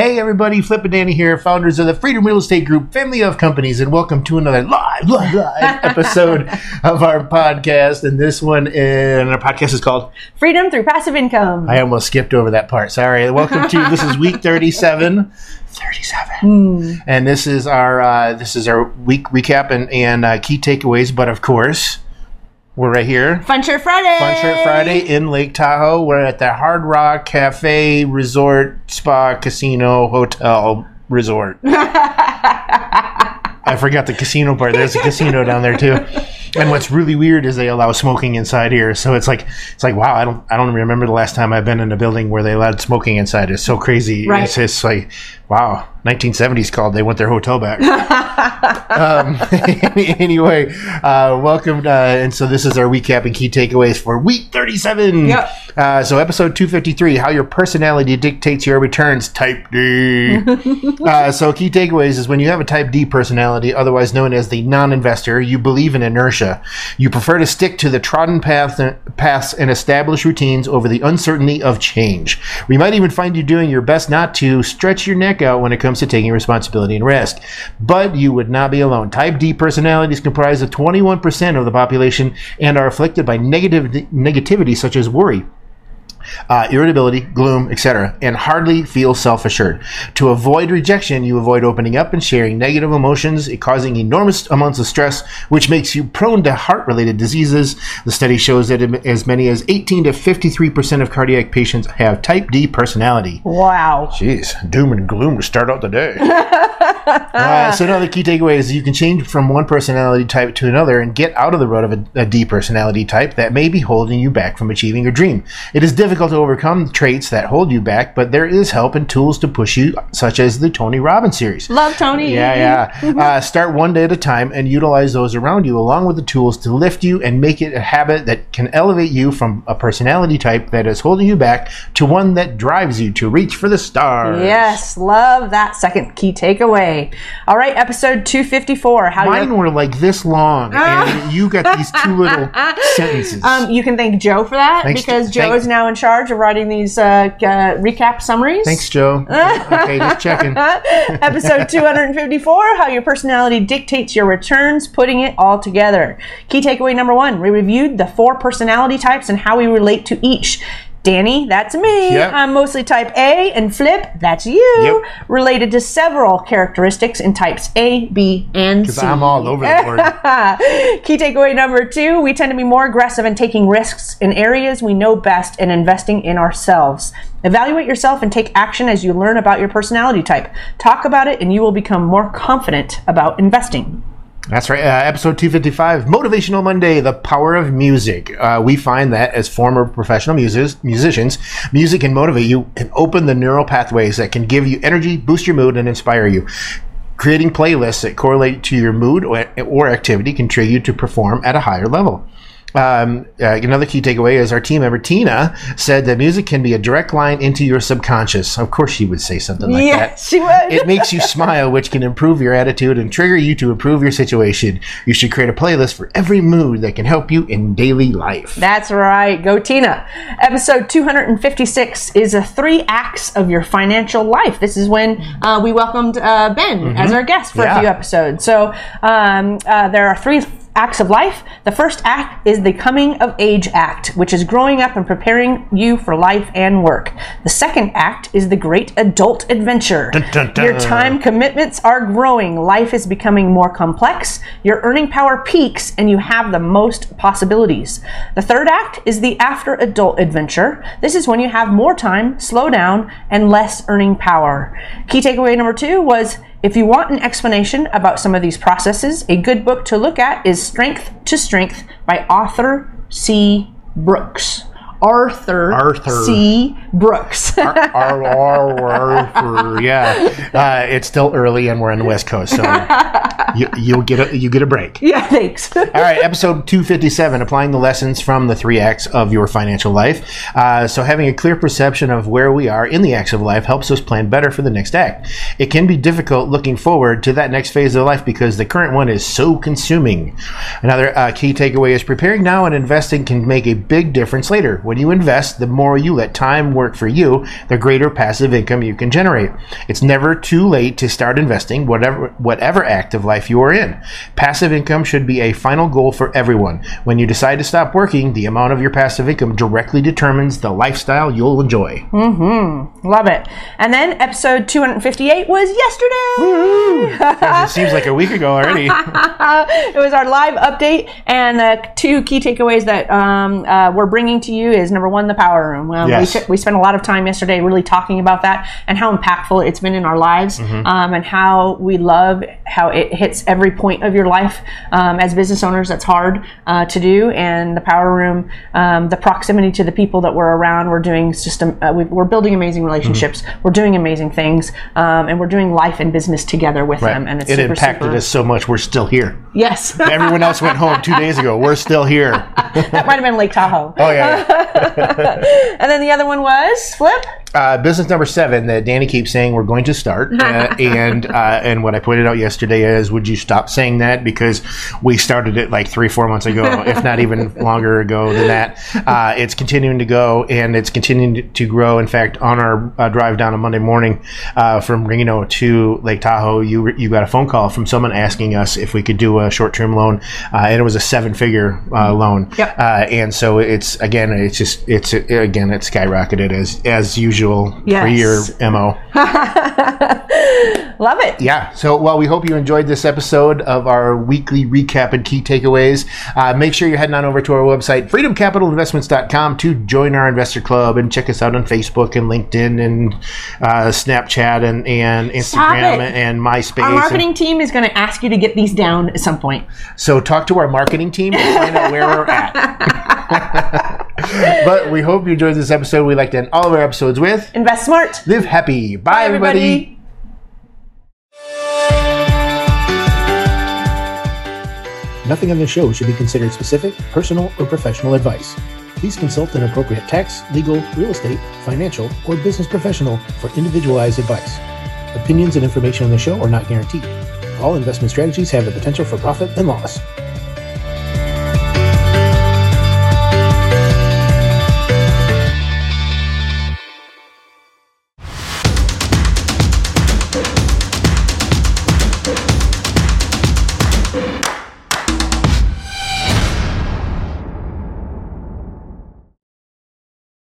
Hey everybody, Flip and Dani here, founders of the Freedom Real Estate Group, family of companies, and welcome to another live, live, live episode of our podcast. And this one, and our podcast is called. Freedom through passive income. I almost skipped over that part. Sorry. Welcome to this is week thirty-seven. 37 and this is our uh, this is our week recap and, and uh, key takeaways but of course we're right here Fun Shirt Friday. Fun Shirt Friday in Lake Tahoe. We're at the Hard Rock Cafe Resort Spa Casino Hotel Resort. I forgot the casino part. There's a casino down there too. And what's really weird is they allow smoking inside here. So it's like it's like wow, I don't I don't remember the last time I've been in a building where they allowed smoking inside. It's so crazy. Right. It's just like wow, 1970s called. They want their hotel back. um, anyway, uh, welcome. Uh, and so this is our recap and key takeaways for week 37. Yep. Uh, so episode 253, how your personality dictates your returns, type D. uh, so key takeaways is when you have a type D personality, otherwise known as the non-investor, you believe in inertia. You prefer to stick to the trodden path, paths and established routines over the uncertainty of change. We might even find you doing your best not to stretch your neck out when it comes to taking responsibility and risk. But you would not be alone. Type D personalities comprise of 21% of the population and are afflicted by negative negativity such as worry uh, irritability, gloom, etc., and hardly feel self assured. To avoid rejection, you avoid opening up and sharing negative emotions, causing enormous amounts of stress, which makes you prone to heart related diseases. The study shows that as many as 18 to 53% of cardiac patients have type D personality. Wow. Jeez, doom and gloom to start out the day. uh, so, another key takeaway is you can change from one personality type to another and get out of the rut of a, a D personality type that may be holding you back from achieving your dream. It is difficult to overcome traits that hold you back, but there is help and tools to push you, such as the Tony Robbins series. Love Tony. Yeah, yeah. uh, start one day at a time and utilize those around you, along with the tools to lift you and make it a habit that can elevate you from a personality type that is holding you back to one that drives you to reach for the stars. Yes, love that second key takeaway. All right, episode 254. How Mine you were like this long, and you got these two little sentences. um, you can thank Joe for that Thanks, because Joe thank- is now in charge of writing these uh, uh, recap summaries. Thanks, Joe. okay, just checking. Episode 254 How Your Personality Dictates Your Returns, putting it all together. Key takeaway number one we reviewed the four personality types and how we relate to each. Dani, that's me. Yep. I'm mostly type A, and Flip, that's you. Yep. Related to several characteristics in types A, B, and C. I'm all over the board. Key takeaway number two we tend to be more aggressive in taking risks in areas we know best and investing in ourselves. Evaluate yourself and take action as you learn about your personality type. Talk about it, and you will become more confident about investing. That's right. Uh, episode 255, Motivational Monday, The Power of Music. Uh, we find that as former professional musis- musicians, music can motivate you and open the neural pathways that can give you energy, boost your mood, and inspire you. Creating playlists that correlate to your mood or, or activity can trigger you to perform at a higher level. Um, uh, another key takeaway is our team member Tina said that music can be a direct line into your subconscious. Of course, she would say something like that. yes, she would. It makes you smile, which can improve your attitude and trigger you to improve your situation. You should create a playlist for every mood that can help you in daily life. That's right. Go Tina. Episode 256 is a three acts of your financial life. This is when uh, we welcomed uh, Ben as our guest for Mm-hmm. Yeah. a few episodes. So um, uh, there are three acts of life. The first act is the coming of age act, which is growing up and preparing you for life and work. The second act is the great adult adventure. Dun, dun, dun. Your time commitments are growing. Life is becoming more complex. Your earning power peaks and you have the most possibilities. The third act is the after adult adventure. This is when you have more time, slow down, and less earning power. Key takeaway number two was if you want an explanation about some of these processes, a good book to look at is Strength to Strength by Arthur C. Brooks. Arthur, Arthur. C. Brooks. Ar- ar- ar- ar- yeah, uh, it's still early and we're on the West Coast, so you, you'll get a you get a break. yeah, thanks. All right, episode 257 applying the lessons from the three acts of your financial life. Uh, so, having a clear perception of where we are in the acts of life helps us plan better for the next act. It can be difficult looking forward to that next phase of life because the current one is so consuming. Another uh, key takeaway is preparing now and investing can make a big difference later. When you invest, the more you let time work for you, the greater passive income you can generate. It's never too late to start investing, whatever whatever act of life you are in. Passive income should be a final goal for everyone. When you decide to stop working, the amount of your passive income directly determines the lifestyle you'll enjoy. Mm-hmm. Love it. And then episode 258 was yesterday. it seems like a week ago already. it was our live update, and the two key takeaways that um, uh, we're bringing to you is number one, the power room. Um, Yes. we, t- we spent a lot of time yesterday really talking about that and how impactful it's been in our lives, Mm-hmm. um, and how we love how it hits every point of your life. Um, as business owners, that's hard uh, to do, and the power room, um, the proximity to the people that we're around, we're doing just um, uh, we, we're building amazing relationships, Mm-hmm. we're doing amazing things, um, and we're doing life and business together with them, and it's it super, impacted super, us so much, we're still here. Yes. Everyone else went home two days ago. We're still here. that might have been Lake Tahoe. Oh, yeah. yeah. And then the other one was Flip. Uh, business number seven that Dani keeps saying we're going to start, uh, and uh, and what I pointed out yesterday is, would you stop saying that because we started it like three, four months ago, if not even longer ago than that. Uh, it's continuing to go, and it's continuing to grow. In fact, on our uh, drive down on Monday morning uh, from Reno to Lake Tahoe, you you got a phone call from someone asking us if we could do a short term loan, uh, and it was a seven figure uh, loan. Yep. Uh, and so it's again, it's just it's again, it's skyrocketed as as usual for Yes. your mo. Love it. Yeah. So, well, we hope you enjoyed this episode of our weekly recap and key takeaways. Uh, make sure you're heading on over to our website, freedomcapitalinvestments.com, to join our investor club and check us out on Facebook and LinkedIn and uh, Snapchat and, and Instagram and, and MySpace. Our And- marketing team is going to ask you to get these down at some point. so, talk to our marketing team and find out where we're at. but we hope you enjoyed this episode. We like to end all of our episodes with Invest smart. Live happy. Bye, everybody. Nothing on this show should be considered specific, personal, or professional advice. Please consult an appropriate tax, legal, real estate, financial, or business professional for individualized advice. Opinions and information on the show are not guaranteed. All investment strategies have the potential for profit and loss.